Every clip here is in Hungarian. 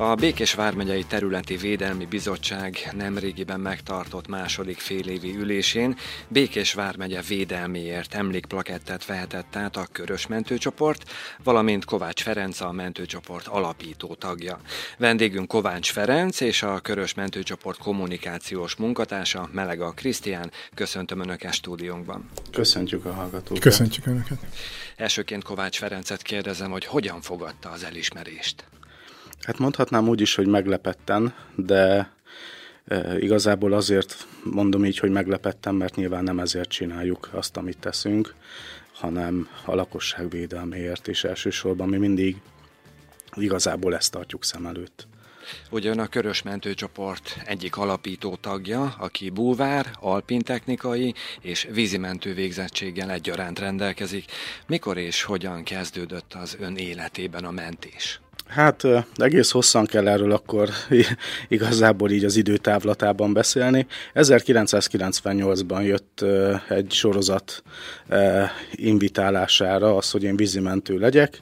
A Békés Vármegyei Területi Védelmi Bizottság nemrégiben megtartott második félévi ülésén Békés Vármegye védelméért emlékplakettet vehetett át a Körös Mentőcsoport, valamint Kovács Ferenc a mentőcsoport alapító tagja. Vendégünk Kovács Ferenc és a Körös Mentőcsoport kommunikációs munkatársa Melega Krisztián. Köszöntöm Önöket stúdiónkban. Köszöntjük a hallgatókat. Köszöntjük Önöket. Elsőként Kovács Ferencet kérdezem, hogy hogyan fogadta az elismerést? Hát mondhatnám úgy is, hogy meglepetten, de e, igazából azért mondom így, hogy meglepetten, mert nyilván nem ezért csináljuk azt, amit teszünk, hanem a lakosság védelméért, és elsősorban mi mindig igazából ezt tartjuk szem előtt. Ugyan a Körös Mentőcsoport egyik alapító tagja, aki búvár, alpintechnikai és vízimentő végzettséggel egyaránt rendelkezik. Mikor és hogyan kezdődött az ön életében a mentés? Hát egész hosszan kell erről akkor igazából így az időtávlatában beszélni. 1998-ban jött egy sorozat invitálására az, hogy én vízimentő legyek,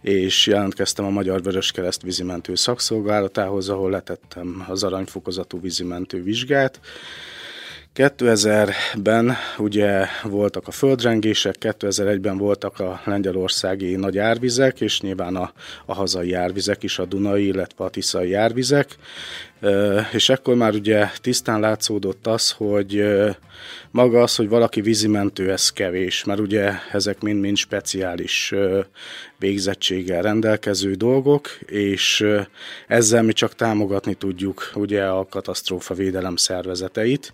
és jelentkeztem a Magyar Vöröskereszt vízimentő szakszolgálatához, ahol letettem az aranyfokozatú vízimentő vizsgát, 2000-ben ugye voltak a földrengések, 2001-ben voltak a lengyelországi nagy árvizek, és nyilván a, a hazai árvizek is, a Dunai, illetve a Tiszai árvizek. És ekkor már ugye tisztán látszódott az, hogy maga az, hogy valaki vízimentő, ez kevés, mert ugye ezek mind-mind speciális végzettséggel rendelkező dolgok, és ezzel mi csak támogatni tudjuk ugye a katasztrófa védelem szervezeteit.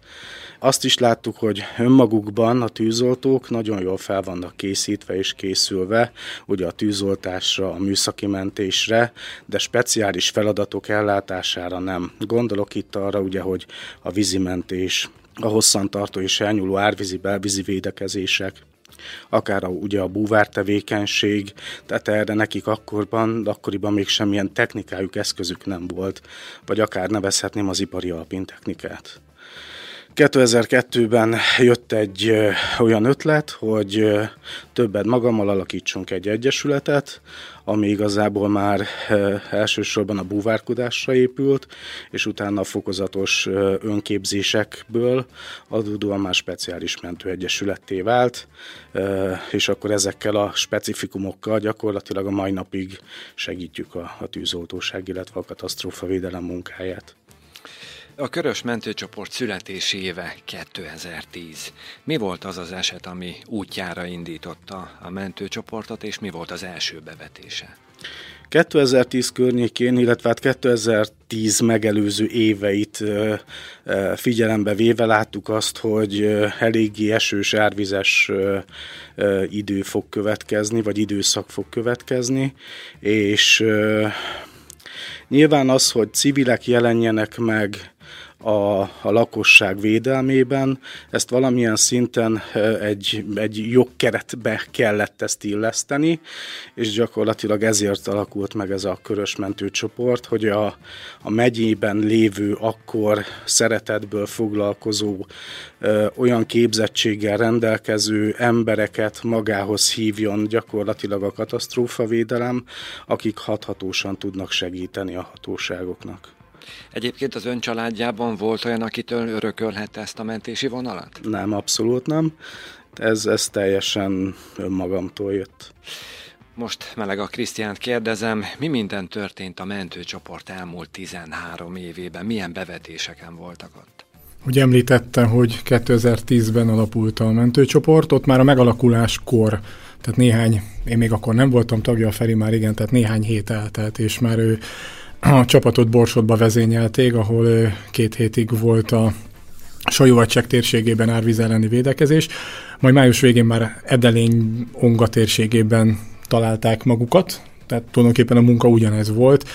Azt is láttuk, hogy önmagukban a tűzoltók nagyon jól fel vannak készítve és készülve, ugye a tűzoltásra, a műszaki mentésre, de speciális feladatok ellátására nem. Gondolok itt arra ugye, hogy a vízimentés, a hosszantartó és elnyúló árvízi belvízi védekezések, akár a, ugye a búvár tevékenység, tehát erre nekik akkorban, akkoriban még semmilyen technikájuk, eszközük nem volt, vagy akár nevezhetném az ipari alpintechnikát. 2002-ben jött egy olyan ötlet, hogy többet magammal alakítsunk egy egyesületet, ami igazából már elsősorban a búvárkodásra épült, és utána a fokozatos önképzésekből adódóan már speciális mentőegyesületté vált, és akkor ezekkel a specifikumokkal gyakorlatilag a mai napig segítjük a, a tűzoltóság, illetve a katasztrófa védelem munkáját. A Körös Mentőcsoport születési éve 2010. Mi volt az az eset, ami útjára indította a mentőcsoportot, és mi volt az első bevetése? 2010 környékén, illetve hát 2010 megelőző éveit figyelembe véve láttuk azt, hogy eléggé esős, árvizes idő fog következni, vagy időszak fog következni, és nyilván az, hogy civilek jelenjenek meg a, a lakosság védelmében. Ezt valamilyen szinten egy, egy jogkeretbe kellett ezt illeszteni, és gyakorlatilag ezért alakult meg ez a körös mentőcsoport, hogy a, a megyében lévő akkor szeretetből foglalkozó ö, olyan képzettséggel rendelkező embereket magához hívjon gyakorlatilag a katasztrófavédelem, akik hathatósan tudnak segíteni a hatóságoknak. Egyébként az ön családjában volt olyan, akitől örökölhette ezt a mentési vonalat? Nem, abszolút nem. Ez, ez teljesen önmagamtól jött. Most meleg a Krisztiánt kérdezem, mi minden történt a mentőcsoport elmúlt 13 évében? Milyen bevetéseken voltak ott? Hogy említette, hogy 2010-ben alapult a mentőcsoport, ott már a megalakuláskor, tehát néhány, én még akkor nem voltam tagja, a Feri már igen, tehát néhány hét eltelt, és már ő a csapatot Borsodba vezényelték, ahol két hétig volt a Sajóvacsek térségében árvíz elleni védekezés, majd május végén már Edelény Onga térségében találták magukat, tehát tulajdonképpen a munka ugyanez volt,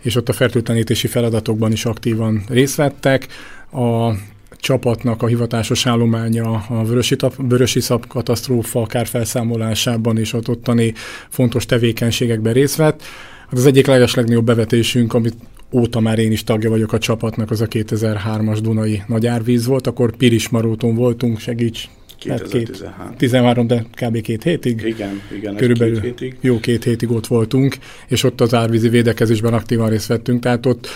és ott a fertőtlenítési feladatokban is aktívan részt vettek. A csapatnak a hivatásos állománya a Vörösi, Vörösi Szab katasztrófa kárfelszámolásában és ott ottani fontos tevékenységekben részt vett. Hát az egyik legeslegnagyobb bevetésünk, amit óta már én is tagja vagyok a csapatnak, az a 2003-as Dunai nagy árvíz volt, akkor Pirismaróton voltunk, segíts 2013. 13, de kb. két hétig? Igen, igen, Körülbelül két hétig. Jó két hétig ott voltunk, és ott az árvízi védekezésben aktívan részt vettünk, tehát ott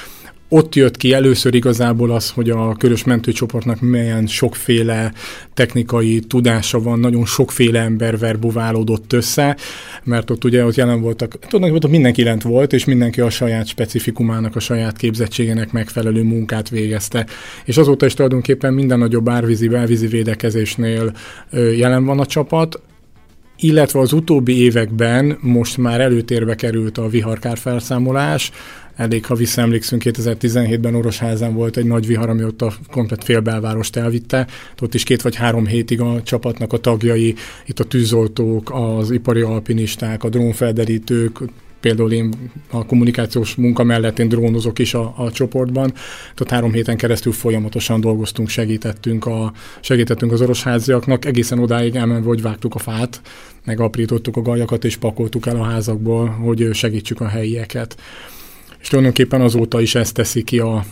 ott jött ki először igazából az, hogy a körös mentőcsoportnak milyen sokféle technikai tudása van, nagyon sokféle ember verbuválódott össze, mert ott ugye ott jelen voltak, tudnak, hogy mindenki lent volt, és mindenki a saját specifikumának, a saját képzettségének megfelelő munkát végezte. És azóta is tulajdonképpen minden nagyobb árvízi, belvízi védekezésnél jelen van a csapat, illetve az utóbbi években most már előtérbe került a viharkár felszámolás, Elég, ha visszaemlékszünk, 2017-ben Orosházán volt egy nagy vihar, ami ott a komplet félbelvárost elvitte. Ott is két vagy három hétig a csapatnak a tagjai, itt a tűzoltók, az ipari alpinisták, a drónfelderítők, például én a kommunikációs munka mellett én drónozok is a, a csoportban. Tehát három héten keresztül folyamatosan dolgoztunk, segítettünk, a, segítettünk az orosháziaknak, egészen odáig elmenve, hogy vágtuk a fát, megaprítottuk a gajakat és pakoltuk el a házakból, hogy segítsük a helyieket és tulajdonképpen azóta is ezt teszi ki a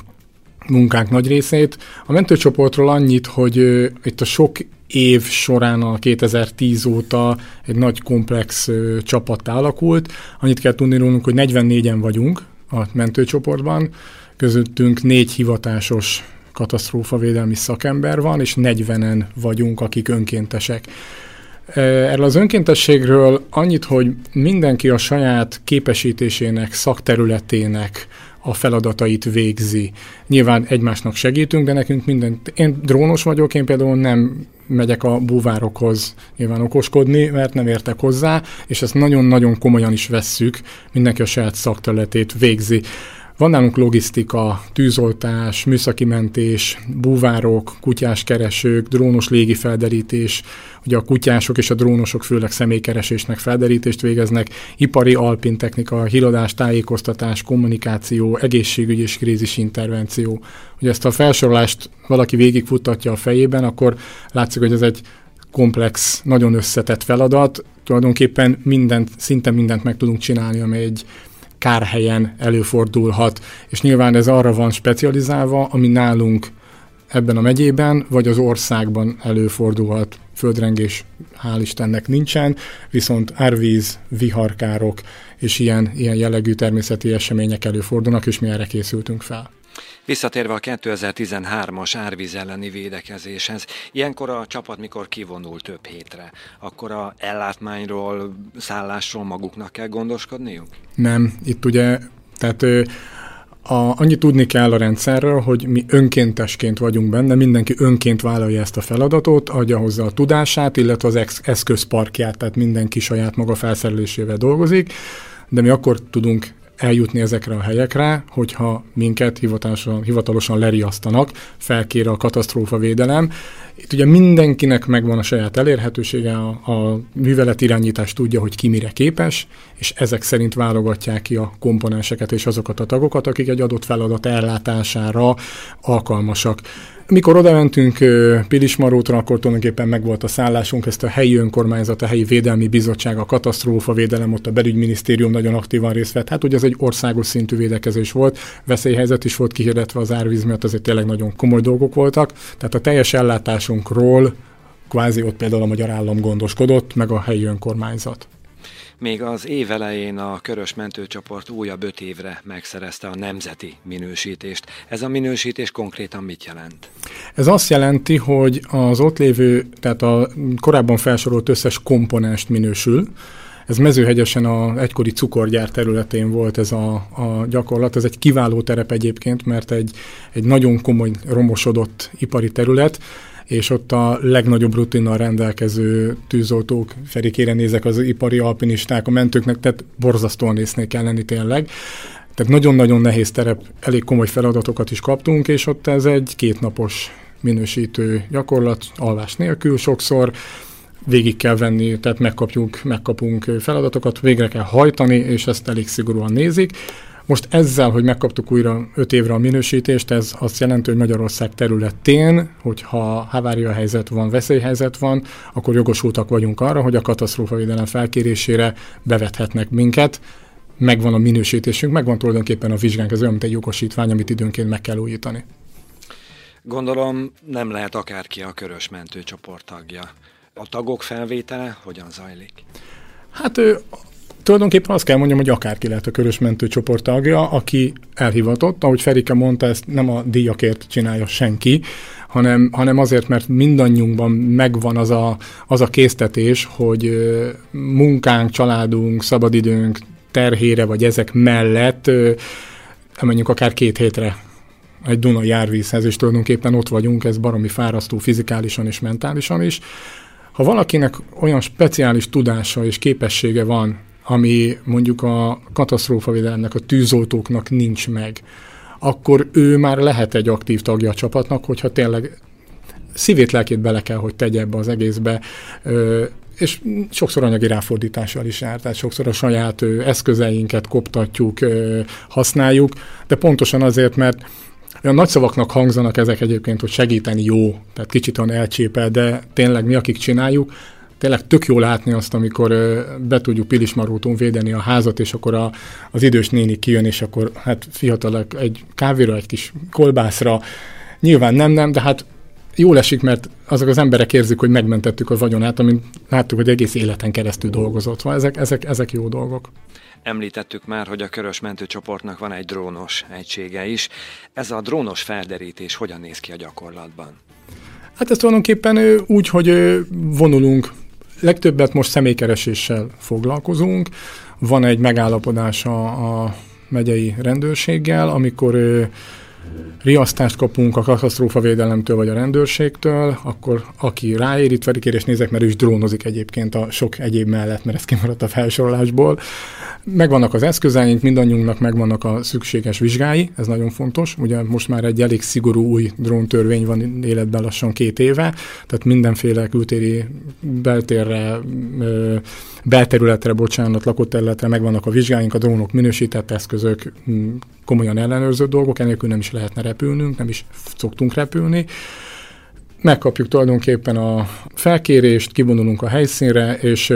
munkánk nagy részét. A mentőcsoportról annyit, hogy uh, itt a sok év során a 2010 óta egy nagy komplex csapattá alakult. Annyit kell tudni rólunk, hogy 44-en vagyunk a mentőcsoportban, közöttünk négy hivatásos katasztrófavédelmi szakember van, és 40-en vagyunk, akik önkéntesek. Erről az önkéntességről annyit, hogy mindenki a saját képesítésének, szakterületének a feladatait végzi. Nyilván egymásnak segítünk, de nekünk minden... Én drónos vagyok, én például nem megyek a búvárokhoz nyilván okoskodni, mert nem értek hozzá, és ezt nagyon-nagyon komolyan is vesszük, mindenki a saját szakterületét végzi. Van nálunk logisztika, tűzoltás, műszaki mentés, búvárok, kutyáskeresők, drónos légifelderítés, ugye a kutyások és a drónosok főleg személykeresésnek felderítést végeznek, ipari alpin technika, híradás, tájékoztatás, kommunikáció, egészségügy és krízis intervenció. Ugye ezt a felsorolást valaki végigfuttatja a fejében, akkor látszik, hogy ez egy komplex, nagyon összetett feladat, tulajdonképpen mindent, szinte mindent meg tudunk csinálni, ami egy kárhelyen előfordulhat, és nyilván ez arra van specializálva, ami nálunk ebben a megyében, vagy az országban előfordulhat. Földrengés hál' Istennek nincsen, viszont árvíz, viharkárok és ilyen, ilyen jellegű természeti események előfordulnak, és mi erre készültünk fel. Visszatérve a 2013-as árvíz elleni védekezéshez, ilyenkor a csapat mikor kivonul több hétre, akkor a ellátmányról, szállásról maguknak kell gondoskodniuk? Nem, itt ugye, tehát a, annyit tudni kell a rendszerről, hogy mi önkéntesként vagyunk benne, mindenki önként vállalja ezt a feladatot, adja hozzá a tudását, illetve az ex- eszközparkját, tehát mindenki saját maga felszerelésével dolgozik, de mi akkor tudunk eljutni ezekre a helyekre, hogyha minket hivatalosan, hivatalosan leriasztanak, felkér a katasztrófa védelem. Itt ugye mindenkinek megvan a saját elérhetősége, a, a művelet irányítás tudja, hogy ki mire képes, és ezek szerint válogatják ki a komponenseket és azokat a tagokat, akik egy adott feladat ellátására alkalmasak. Mikor oda mentünk Pilismarótra, akkor tulajdonképpen megvolt a szállásunk, ezt a helyi önkormányzat, a helyi védelmi bizottság, a katasztrófa védelem, ott a belügyminisztérium nagyon aktívan részt vett. Hát ugye ez egy országos szintű védekezés volt, veszélyhelyzet is volt kihirdetve az árvíz miatt, azért tényleg nagyon komoly dolgok voltak. Tehát a teljes ellátásunkról kvázi ott például a magyar állam gondoskodott, meg a helyi önkormányzat. Még az év a Körös Mentőcsoport újabb öt évre megszerezte a nemzeti minősítést. Ez a minősítés konkrétan mit jelent? Ez azt jelenti, hogy az ott lévő, tehát a korábban felsorolt összes komponenst minősül, ez mezőhegyesen a egykori cukorgyár területén volt ez a, a gyakorlat. Ez egy kiváló terep egyébként, mert egy, egy nagyon komoly romosodott ipari terület, és ott a legnagyobb rutinnal rendelkező tűzoltók, Ferikére nézek az ipari alpinisták, a mentőknek, tehát borzasztóan néznék kell lenni tényleg. Tehát nagyon-nagyon nehéz terep, elég komoly feladatokat is kaptunk, és ott ez egy kétnapos minősítő gyakorlat, alvás nélkül sokszor, végig kell venni, tehát megkapjuk, megkapunk feladatokat, végre kell hajtani, és ezt elég szigorúan nézik. Most ezzel, hogy megkaptuk újra 5 évre a minősítést, ez azt jelenti, hogy Magyarország területén, hogyha havária helyzet van, veszélyhelyzet van, akkor jogosultak vagyunk arra, hogy a katasztrófavédelem felkérésére bevethetnek minket. Megvan a minősítésünk, megvan tulajdonképpen a vizsgánk, ez olyan, mint egy jogosítvány, amit időnként meg kell újítani. Gondolom nem lehet akárki a körös mentőcsoport tagja. A tagok felvétele hogyan zajlik? Hát tulajdonképpen azt kell mondjam, hogy akárki lehet a körös mentőcsoport tagja, aki elhivatott. Ahogy Ferike mondta, ezt nem a díjakért csinálja senki, hanem, hanem azért, mert mindannyiunkban megvan az a, az a késztetés, hogy munkánk, családunk, szabadidőnk terhére, vagy ezek mellett elmenjünk akár két hétre egy Duna járvízhez, és tulajdonképpen ott vagyunk, ez baromi fárasztó fizikálisan és mentálisan is. Ha valakinek olyan speciális tudása és képessége van, ami mondjuk a katasztrófavédelemnek, a tűzoltóknak nincs meg, akkor ő már lehet egy aktív tagja a csapatnak, hogyha tényleg szívét, lelkét bele kell, hogy tegye ebbe az egészbe, és sokszor anyagi ráfordítással is jár, tehát sokszor a saját eszközeinket koptatjuk, használjuk, de pontosan azért, mert olyan nagy szavaknak hangzanak ezek egyébként, hogy segíteni jó, tehát kicsit olyan elcsépel, de tényleg mi, akik csináljuk, tényleg tök jó látni azt, amikor be tudjuk Pilismaróton védeni a házat, és akkor a, az idős néni kijön, és akkor hát fiatalok egy kávéra, egy kis kolbászra, nyilván nem, nem, de hát jól esik, mert azok az emberek érzik, hogy megmentettük a vagyonát, amit láttuk, hogy egész életen keresztül dolgozott. Szóval ezek, ezek, ezek jó dolgok. Említettük már, hogy a Körös mentőcsoportnak van egy drónos egysége is. Ez a drónos felderítés hogyan néz ki a gyakorlatban? Hát ez tulajdonképpen úgy, hogy vonulunk legtöbbet most személykereséssel foglalkozunk. Van egy megállapodás a, a megyei rendőrséggel, amikor riasztást kapunk a katasztrófavédelemtől vagy a rendőrségtől, akkor aki ráér, itt verikérés nézek, mert ő is drónozik egyébként a sok egyéb mellett, mert ez kimaradt a felsorolásból. Megvannak az eszközeink, mindannyiunknak megvannak a szükséges vizsgái, ez nagyon fontos. Ugye most már egy elég szigorú új dróntörvény van életben lassan két éve, tehát mindenféle kültéri beltérre, belterületre, bocsánat, lakott területre megvannak a vizsgáink, a drónok minősített eszközök, komolyan ellenőrzött dolgok, enélkül nem is lehetne repülnünk, nem is szoktunk repülni. Megkapjuk tulajdonképpen a felkérést, kivonulunk a helyszínre, és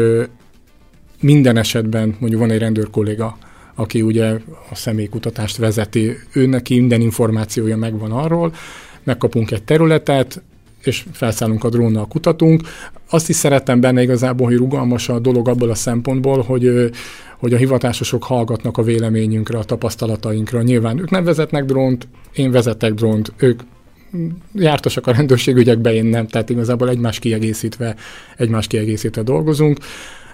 minden esetben mondjuk van egy rendőr kolléga, aki ugye a személykutatást vezeti, ő neki minden információja megvan arról, megkapunk egy területet, és felszállunk a drónnal kutatunk. Azt is szerettem benne igazából, hogy rugalmas a dolog abból a szempontból, hogy, hogy a hivatásosok hallgatnak a véleményünkre, a tapasztalatainkra. Nyilván ők nem vezetnek drónt, én vezetek drónt, ők jártasak a rendőrségügyekbe, én nem, tehát igazából egymás kiegészítve, egymás kiegészítve dolgozunk.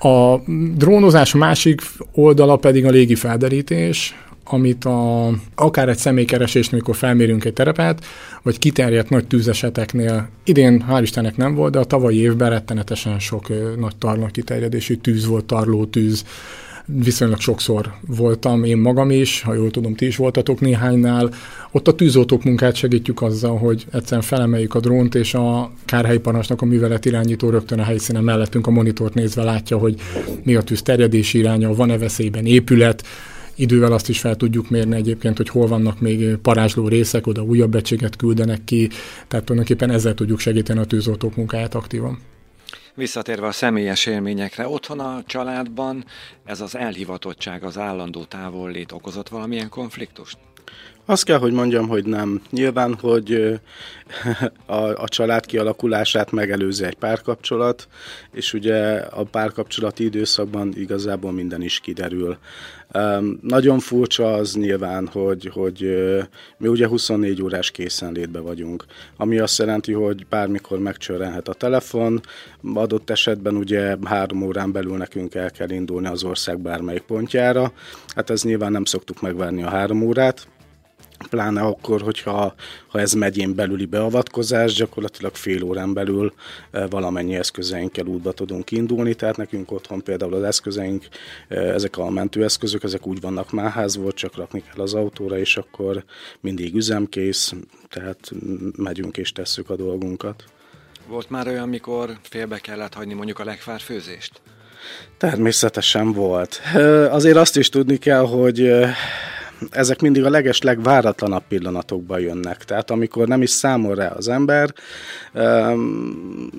A drónozás másik oldala pedig a légi felderítés, amit a, akár egy személykeresést, mikor felmérünk egy terepet, vagy kiterjedt nagy tűzeseteknél, idén hál' Istennek nem volt, de a tavalyi évben rettenetesen sok nagy tarló kiterjedésű tűz volt, tarló tűz, viszonylag sokszor voltam, én magam is, ha jól tudom, ti is voltatok néhánynál. Ott a tűzoltók munkát segítjük azzal, hogy egyszerűen felemeljük a drónt, és a kárhelyiparancsnak a művelet irányító rögtön a helyszínen mellettünk a monitort nézve látja, hogy mi a tűz terjedési iránya, van-e veszélyben épület, Idővel azt is fel tudjuk mérni egyébként, hogy hol vannak még parázsló részek, oda újabb egységet küldenek ki, tehát tulajdonképpen ezzel tudjuk segíteni a tűzoltók munkáját aktívan. Visszatérve a személyes élményekre, otthon a családban ez az elhivatottság, az állandó távollét okozott valamilyen konfliktust? Azt kell, hogy mondjam, hogy nem. Nyilván, hogy a, a család kialakulását megelőzi egy párkapcsolat, és ugye a párkapcsolati időszakban igazából minden is kiderül. Um, nagyon furcsa az nyilván, hogy, hogy mi ugye 24 órás készenlétbe vagyunk, ami azt jelenti, hogy bármikor megcsörrenhet a telefon, adott esetben ugye három órán belül nekünk el kell indulni az ország bármelyik pontjára. Hát ez nyilván nem szoktuk megvárni a három órát, pláne akkor, hogyha ha ez megyén belüli beavatkozás, gyakorlatilag fél órán belül eh, valamennyi eszközeinkkel útba tudunk indulni, tehát nekünk otthon például az eszközeink, eh, ezek a mentőeszközök, ezek úgy vannak már házból, csak rakni kell az autóra, és akkor mindig üzemkész, tehát megyünk és tesszük a dolgunkat. Volt már olyan, mikor félbe kellett hagyni mondjuk a legfárfőzést? Természetesen volt. Eh, azért azt is tudni kell, hogy ezek mindig a leges legváratlanabb pillanatokban jönnek. Tehát amikor nem is számol rá az ember,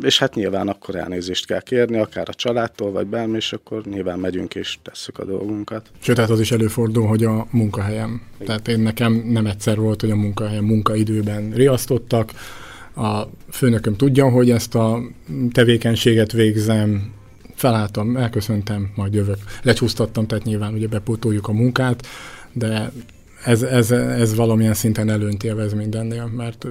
és hát nyilván akkor elnézést kell kérni, akár a családtól, vagy bármi, és akkor nyilván megyünk és tesszük a dolgunkat. Sőt, tehát az is előfordul, hogy a munkahelyem. Igen. Tehát én nekem nem egyszer volt, hogy a munkahelyem munkaidőben riasztottak, a főnököm tudja, hogy ezt a tevékenységet végzem, felálltam, elköszöntem, majd jövök. Lecsúsztattam, tehát nyilván ugye bepótoljuk a munkát, de ez, ez, ez valamilyen szinten előnt élvez mindennél, mert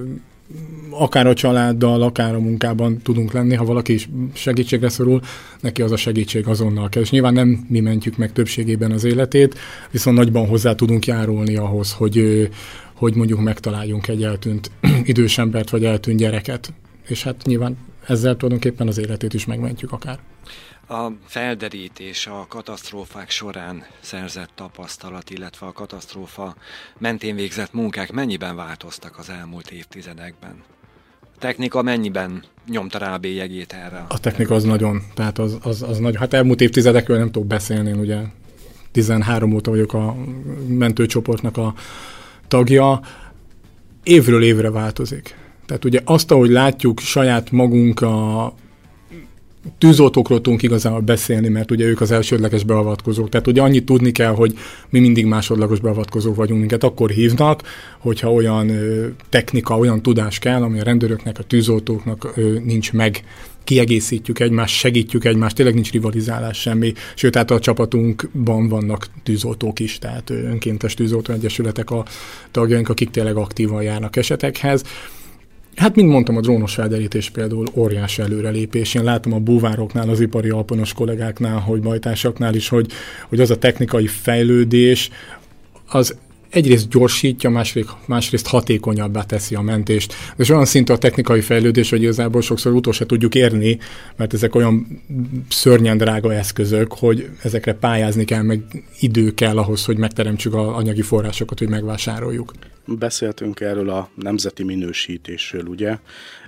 akár a családdal, akár a munkában tudunk lenni, ha valaki is segítségre szorul, neki az a segítség azonnal kell. És nyilván nem mi mentjük meg többségében az életét, viszont nagyban hozzá tudunk járulni ahhoz, hogy, hogy mondjuk megtaláljunk egy eltűnt idős embert, vagy eltűnt gyereket. És hát nyilván ezzel tulajdonképpen az életét is megmentjük akár. A felderítés a katasztrófák során szerzett tapasztalat, illetve a katasztrófa mentén végzett munkák mennyiben változtak az elmúlt évtizedekben? A technika mennyiben nyomta rá a bélyegét erre? A technika az nagyon, tehát az, az, az nagyon, hát elmúlt évtizedekről nem tudok beszélni, ugye 13 óta vagyok a mentőcsoportnak a tagja, évről évre változik. Tehát ugye azt, ahogy látjuk saját magunk a tűzoltókról tudunk igazából beszélni, mert ugye ők az elsődleges beavatkozók. Tehát ugye annyit tudni kell, hogy mi mindig másodlagos beavatkozók vagyunk, minket akkor hívnak, hogyha olyan technika, olyan tudás kell, ami a rendőröknek, a tűzoltóknak nincs meg, kiegészítjük egymást, segítjük egymást, tényleg nincs rivalizálás semmi, sőt, hát a csapatunkban vannak tűzoltók is, tehát önkéntes tűzoltó egyesületek a tagjaink, akik tényleg aktívan járnak esetekhez. Hát, mint mondtam, a drónos felderítés például óriási előrelépés. Én látom a búvároknál, az ipari alponos kollégáknál, hogy bajtásoknál is, hogy, hogy az a technikai fejlődés, az egyrészt gyorsítja, másrészt, másrészt hatékonyabbá teszi a mentést. És olyan szintű a technikai fejlődés, hogy igazából sokszor utol se tudjuk érni, mert ezek olyan szörnyen drága eszközök, hogy ezekre pályázni kell, meg idő kell ahhoz, hogy megteremtsük a anyagi forrásokat, hogy megvásároljuk. Beszéltünk erről a nemzeti minősítésről, ugye?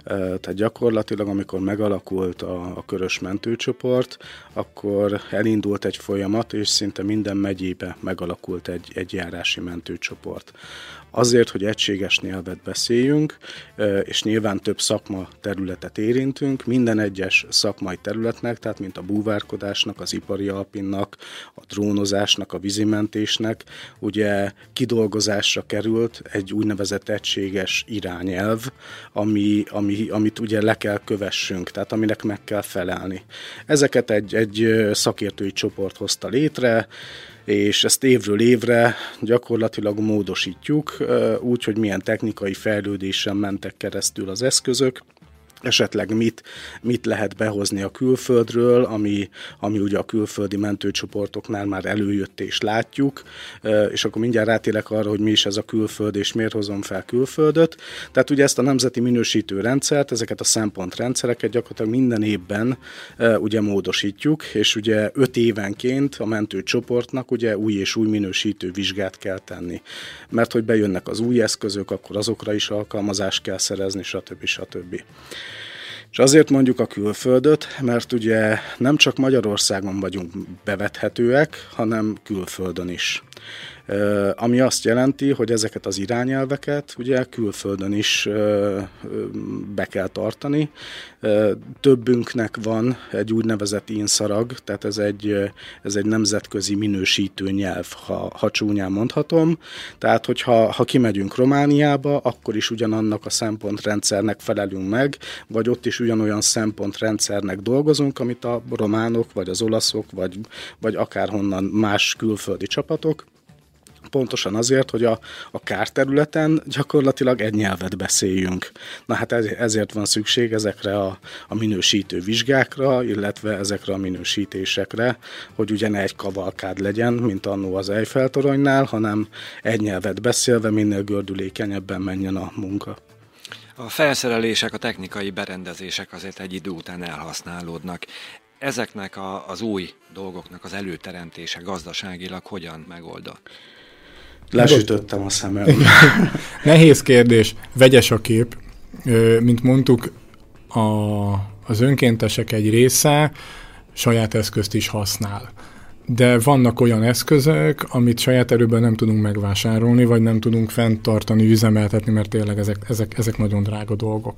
Tehát gyakorlatilag, amikor megalakult a, a körös mentőcsoport, akkor elindult egy folyamat, és szinte minden megyébe megalakult egy, egy járási mentőcsoport azért, hogy egységes nyelvet beszéljünk, és nyilván több szakma területet érintünk, minden egyes szakmai területnek, tehát mint a búvárkodásnak, az ipari alpinnak, a drónozásnak, a vízimentésnek, ugye kidolgozásra került egy úgynevezett egységes irányelv, ami, ami, amit ugye le kell kövessünk, tehát aminek meg kell felelni. Ezeket egy, egy szakértői csoport hozta létre, és ezt évről évre gyakorlatilag módosítjuk, úgy, hogy milyen technikai fejlődésen mentek keresztül az eszközök, esetleg mit, mit lehet behozni a külföldről, ami, ami ugye a külföldi mentőcsoportoknál már előjött és látjuk, és akkor mindjárt rátélek arra, hogy mi is ez a külföld, és miért hozom fel külföldöt. Tehát ugye ezt a nemzeti minősítő rendszert, ezeket a szempontrendszereket gyakorlatilag minden évben ugye módosítjuk, és ugye öt évenként a mentőcsoportnak ugye új és új minősítő vizsgát kell tenni. Mert hogy bejönnek az új eszközök, akkor azokra is alkalmazást kell szerezni, stb. stb. És azért mondjuk a külföldöt, mert ugye nem csak Magyarországon vagyunk bevethetőek, hanem külföldön is ami azt jelenti, hogy ezeket az irányelveket ugye külföldön is be kell tartani. Többünknek van egy úgynevezett inszarag, tehát ez egy, ez egy nemzetközi minősítő nyelv, ha, ha csúnyán mondhatom. Tehát, hogyha ha kimegyünk Romániába, akkor is ugyanannak a szempontrendszernek felelünk meg, vagy ott is ugyanolyan szempontrendszernek dolgozunk, amit a románok, vagy az olaszok, vagy, vagy akárhonnan más külföldi csapatok pontosan azért, hogy a, a kárterületen gyakorlatilag egy nyelvet beszéljünk. Na hát ez, ezért van szükség ezekre a, a minősítő vizsgákra, illetve ezekre a minősítésekre, hogy ugye ne egy kavalkád legyen, mint annó az Eiffel toronynál, hanem egy nyelvet beszélve minél gördülékenyebben menjen a munka. A felszerelések, a technikai berendezések azért egy idő után elhasználódnak. Ezeknek a, az új dolgoknak az előteremtése gazdaságilag hogyan megoldott? Lesütöttem a szemem. Nehéz kérdés, vegyes a kép. Mint mondtuk, a, az önkéntesek egy része saját eszközt is használ. de vannak olyan eszközök, amit saját erőben nem tudunk megvásárolni, vagy nem tudunk fenntartani, üzemeltetni, mert tényleg ezek, ezek, ezek nagyon drága dolgok.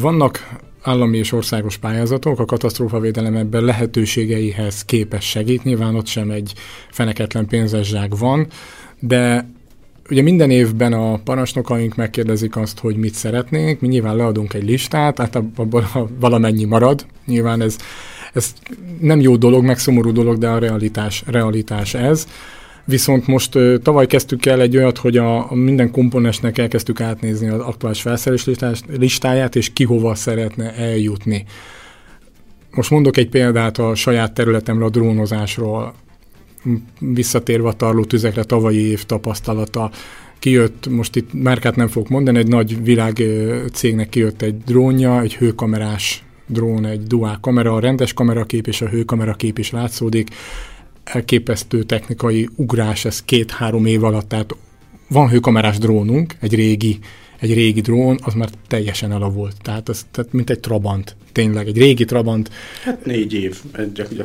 Vannak állami és országos pályázatok, a katasztrófavédelem ebben lehetőségeihez képes segít, nyilván ott sem egy feneketlen pénzes zsák van, de ugye minden évben a parancsnokaink megkérdezik azt, hogy mit szeretnénk, mi nyilván leadunk egy listát, hát abban valamennyi marad, nyilván ez, ez nem jó dolog, meg szomorú dolog, de a realitás, realitás ez. Viszont most tavaly kezdtük el egy olyat, hogy a, a minden komponensnek elkezdtük átnézni az aktuális felszerelés listáját, és ki hova szeretne eljutni. Most mondok egy példát a saját területemre a drónozásról. Visszatérve a tarló tüzekre tavalyi év tapasztalata, kijött, most itt márkát nem fogok mondani, egy nagy világ cégnek kijött egy drónja, egy hőkamerás drón, egy duál kamera, a rendes kamerakép és a hőkamerakép is látszódik, elképesztő technikai ugrás ez két-három év alatt, tehát van hőkamerás drónunk, egy régi, egy régi drón, az már teljesen elavult. Tehát, az, tehát mint egy Trabant, tényleg, egy régi Trabant. Hát négy év.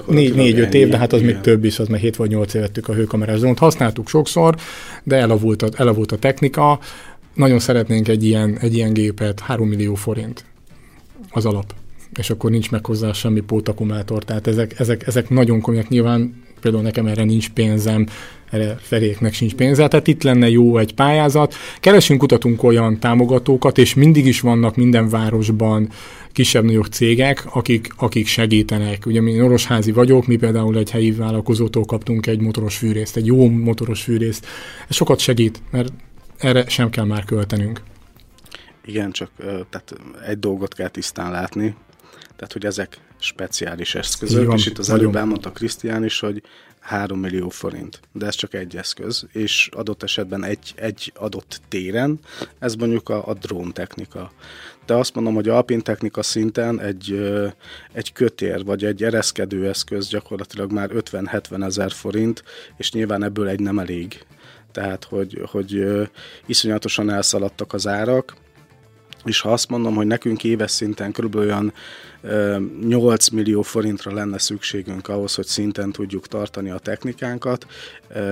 Négy, négy-öt év, de hát az igen. még több is, az már hét vagy nyolc évettük a hőkamerás drónt. Használtuk sokszor, de elavult a, elavult a technika. Nagyon szeretnénk egy ilyen, egy ilyen gépet, 3 millió forint az alap és akkor nincs meg hozzá semmi pótakumulátor. Tehát ezek, ezek, ezek nagyon komolyak. Nyilván például nekem erre nincs pénzem, erre feléknek sincs pénze, tehát itt lenne jó egy pályázat. Keresünk, kutatunk olyan támogatókat, és mindig is vannak minden városban kisebb-nagyobb cégek, akik, akik segítenek. Ugye mi orosházi vagyok, mi például egy helyi vállalkozótól kaptunk egy motoros fűrészt, egy jó motoros fűrészt. Ez sokat segít, mert erre sem kell már költenünk. Igen, csak tehát egy dolgot kell tisztán látni, tehát hogy ezek speciális eszközök, van, és itt az előbb elmondta Krisztián is, hogy 3 millió forint, de ez csak egy eszköz, és adott esetben egy, egy adott téren, ez mondjuk a, a drón technika. De azt mondom, hogy alpin technika szinten egy, egy kötér, vagy egy ereszkedő eszköz gyakorlatilag már 50-70 ezer forint, és nyilván ebből egy nem elég. Tehát, hogy, hogy iszonyatosan elszaladtak az árak, és ha azt mondom, hogy nekünk éves szinten kb. olyan 8 millió forintra lenne szükségünk ahhoz, hogy szinten tudjuk tartani a technikánkat,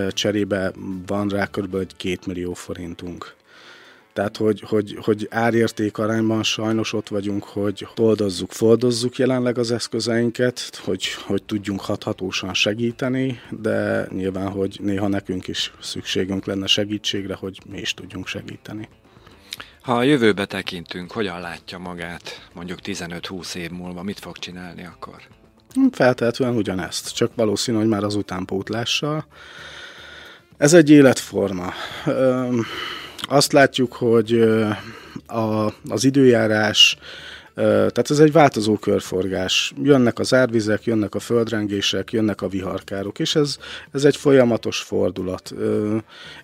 cserébe van rá kb. egy 2 millió forintunk. Tehát, hogy, hogy, hogy árérték arányban sajnos ott vagyunk, hogy oldozzuk, foldozzuk jelenleg az eszközeinket, hogy, hogy tudjunk hathatósan segíteni, de nyilván, hogy néha nekünk is szükségünk lenne segítségre, hogy mi is tudjunk segíteni. Ha a jövőbe tekintünk, hogyan látja magát mondjuk 15-20 év múlva, mit fog csinálni akkor? Feltehetően ugyanezt, csak valószínű, hogy már az utánpótlással. Ez egy életforma. Azt látjuk, hogy a, az időjárás tehát ez egy változó körforgás. Jönnek az árvizek, jönnek a földrengések, jönnek a viharkárok, és ez, ez egy folyamatos fordulat.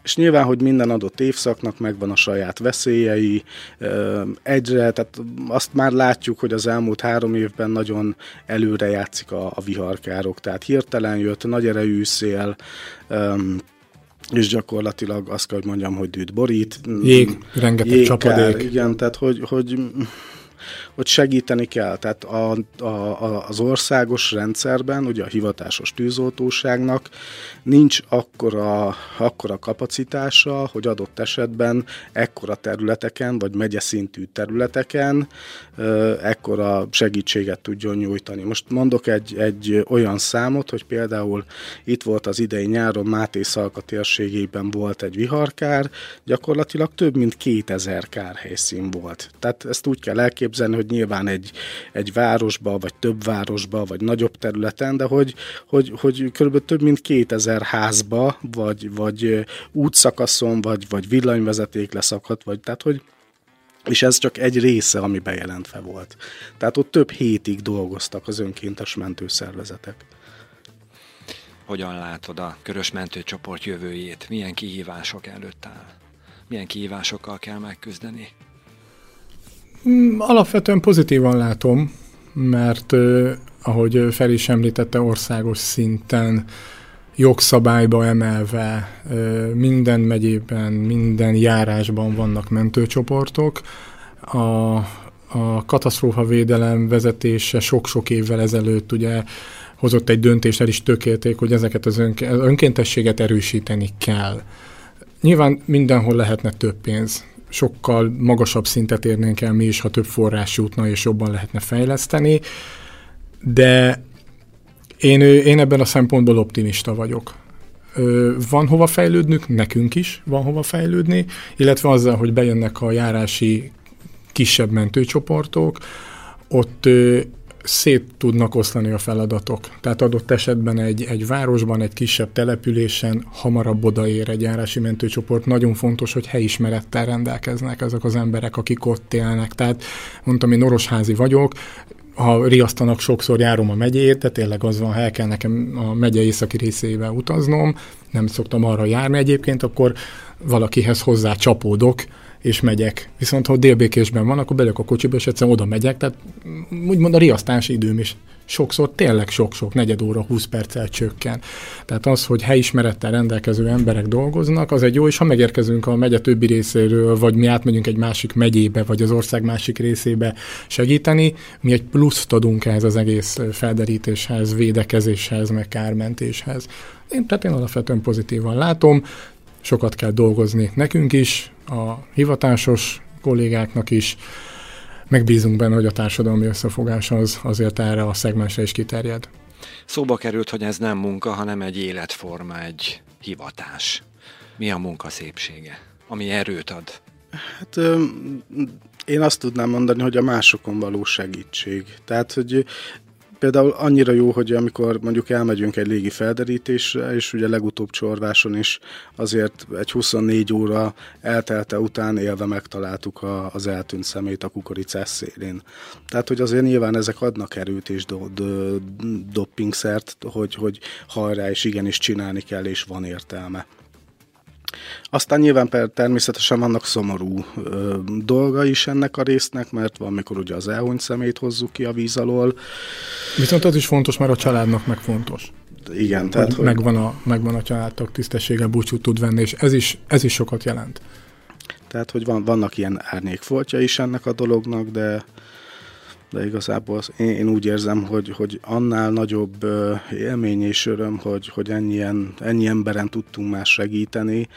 És nyilván, hogy minden adott évszaknak megvan a saját veszélyei, egyre, tehát azt már látjuk, hogy az elmúlt három évben nagyon előre játszik a, a viharkárok, tehát hirtelen jött nagy erejű szél, és gyakorlatilag azt kell, hogy mondjam, hogy dűt borít. Jég, rengeteg jégkár, csapadék. Igen, tehát hogy, hogy hogy segíteni kell. Tehát a, a, az országos rendszerben, ugye a hivatásos tűzoltóságnak nincs akkora, akkora kapacitása, hogy adott esetben ekkora területeken, vagy megyeszintű területeken ekkora segítséget tudjon nyújtani. Most mondok egy, egy olyan számot, hogy például itt volt az idei nyáron Máté Szalka térségében volt egy viharkár, gyakorlatilag több mint 2000 kárhelyszín volt. Tehát ezt úgy kell elképzelni, hogy nyilván egy, egy városba, vagy több városba, vagy nagyobb területen, de hogy, hogy, hogy kb. több mint 2000 házba, vagy, vagy útszakaszon, vagy, vagy villanyvezeték leszakadt, vagy tehát, hogy és ez csak egy része, ami bejelentve volt. Tehát ott több hétig dolgoztak az önkéntes mentőszervezetek. Hogyan látod a körös mentőcsoport jövőjét? Milyen kihívások előtt áll? Milyen kihívásokkal kell megküzdeni? Mm, alapvetően pozitívan látom, mert ahogy Fel is említette, országos szinten jogszabályba emelve minden megyében, minden járásban vannak mentőcsoportok. A, a katasztrófa védelem vezetése sok-sok évvel ezelőtt ugye hozott egy döntést, el is tökélték, hogy ezeket az önkéntességet erősíteni kell. Nyilván mindenhol lehetne több pénz, sokkal magasabb szintet érnénk el mi is, ha több forrás jutna és jobban lehetne fejleszteni, de én, én ebben a szempontból optimista vagyok. Van hova fejlődnünk, nekünk is van hova fejlődni, illetve azzal, hogy bejönnek a járási kisebb mentőcsoportok, ott szét tudnak oszlani a feladatok. Tehát adott esetben egy, egy városban, egy kisebb településen hamarabb odaér egy járási mentőcsoport. Nagyon fontos, hogy helyismerettel rendelkeznek ezek az emberek, akik ott élnek. Tehát mondtam, én orosházi vagyok, ha riasztanak, sokszor járom a megyét, de tényleg az van, ha el kell nekem a megye északi részébe utaznom, nem szoktam arra járni egyébként, akkor valakihez hozzá csapódok, és megyek. Viszont ha délbékésben van, akkor belök a kocsiba, és egyszerűen oda megyek, tehát úgymond a riasztási időm is sokszor tényleg sok-sok, negyed óra, 20 perccel csökken. Tehát az, hogy helyismerettel rendelkező emberek dolgoznak, az egy jó, és ha megérkezünk a megye többi részéről, vagy mi átmegyünk egy másik megyébe, vagy az ország másik részébe segíteni, mi egy pluszt adunk ehhez az egész felderítéshez, védekezéshez, meg kármentéshez. Én, tehát én alapvetően pozitívan látom, sokat kell dolgozni nekünk is, a hivatásos kollégáknak is, megbízunk benne, hogy a társadalmi összefogás az azért erre a szegmensre is kiterjed. Szóba került, hogy ez nem munka, hanem egy életforma, egy hivatás. Mi a munka szépsége, ami erőt ad? Hát én azt tudnám mondani, hogy a másokon való segítség. Tehát, hogy például annyira jó, hogy amikor mondjuk elmegyünk egy légi felderítésre, és ugye legutóbb csorváson is azért egy 24 óra eltelte után élve megtaláltuk a, az eltűnt szemét a kukoricás szélén. Tehát, hogy azért nyilván ezek adnak erőt és do, do, doppingszert, hogy, hogy hajrá, és igenis csinálni kell, és van értelme. Aztán nyilván természetesen vannak szomorú ö, dolga is ennek a résznek, mert van, mikor ugye az elhunyt szemét hozzuk ki a víz alól. Viszont az is fontos, mert a családnak meg fontos. Igen, tehát... Hogy... Megvan, a, megvan a családtag tisztességgel búcsút tud venni, és ez is, ez is sokat jelent. Tehát, hogy van, vannak ilyen árnyékfoltja is ennek a dolognak, de de igazából én, én úgy érzem, hogy, hogy annál nagyobb élmény és öröm, hogy, hogy ennyien, ennyi emberen tudtunk már segíteni.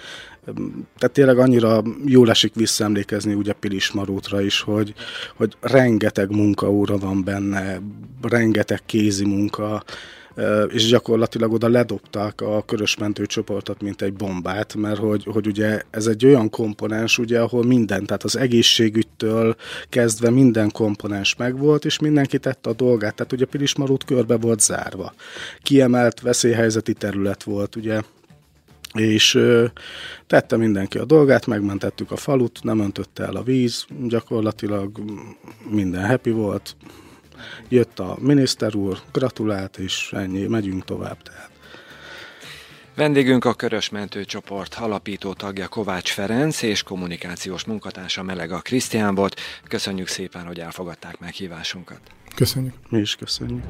Tehát tényleg annyira jól esik visszaemlékezni ugye Pilis Marótra is, hogy, hogy rengeteg munkaóra van benne, rengeteg kézi munka, és gyakorlatilag oda ledobták a körösmentő csoportot, mint egy bombát, mert hogy, hogy ugye ez egy olyan komponens, ugye, ahol minden, tehát az egészségügytől kezdve minden komponens megvolt, és mindenki tette a dolgát. Tehát ugye Pilismarút körbe volt zárva. Kiemelt veszélyhelyzeti terület volt, ugye, és ö, tette mindenki a dolgát, megmentettük a falut, nem öntötte el a víz, gyakorlatilag minden happy volt, jött a miniszter úr, gratulált, és ennyi, megyünk tovább. Tehát. Vendégünk a Körös Mentőcsoport alapító tagja Kovács Ferenc és kommunikációs munkatársa Melega Krisztián volt. Köszönjük szépen, hogy elfogadták meghívásunkat. Köszönjük. Mi is köszönjük.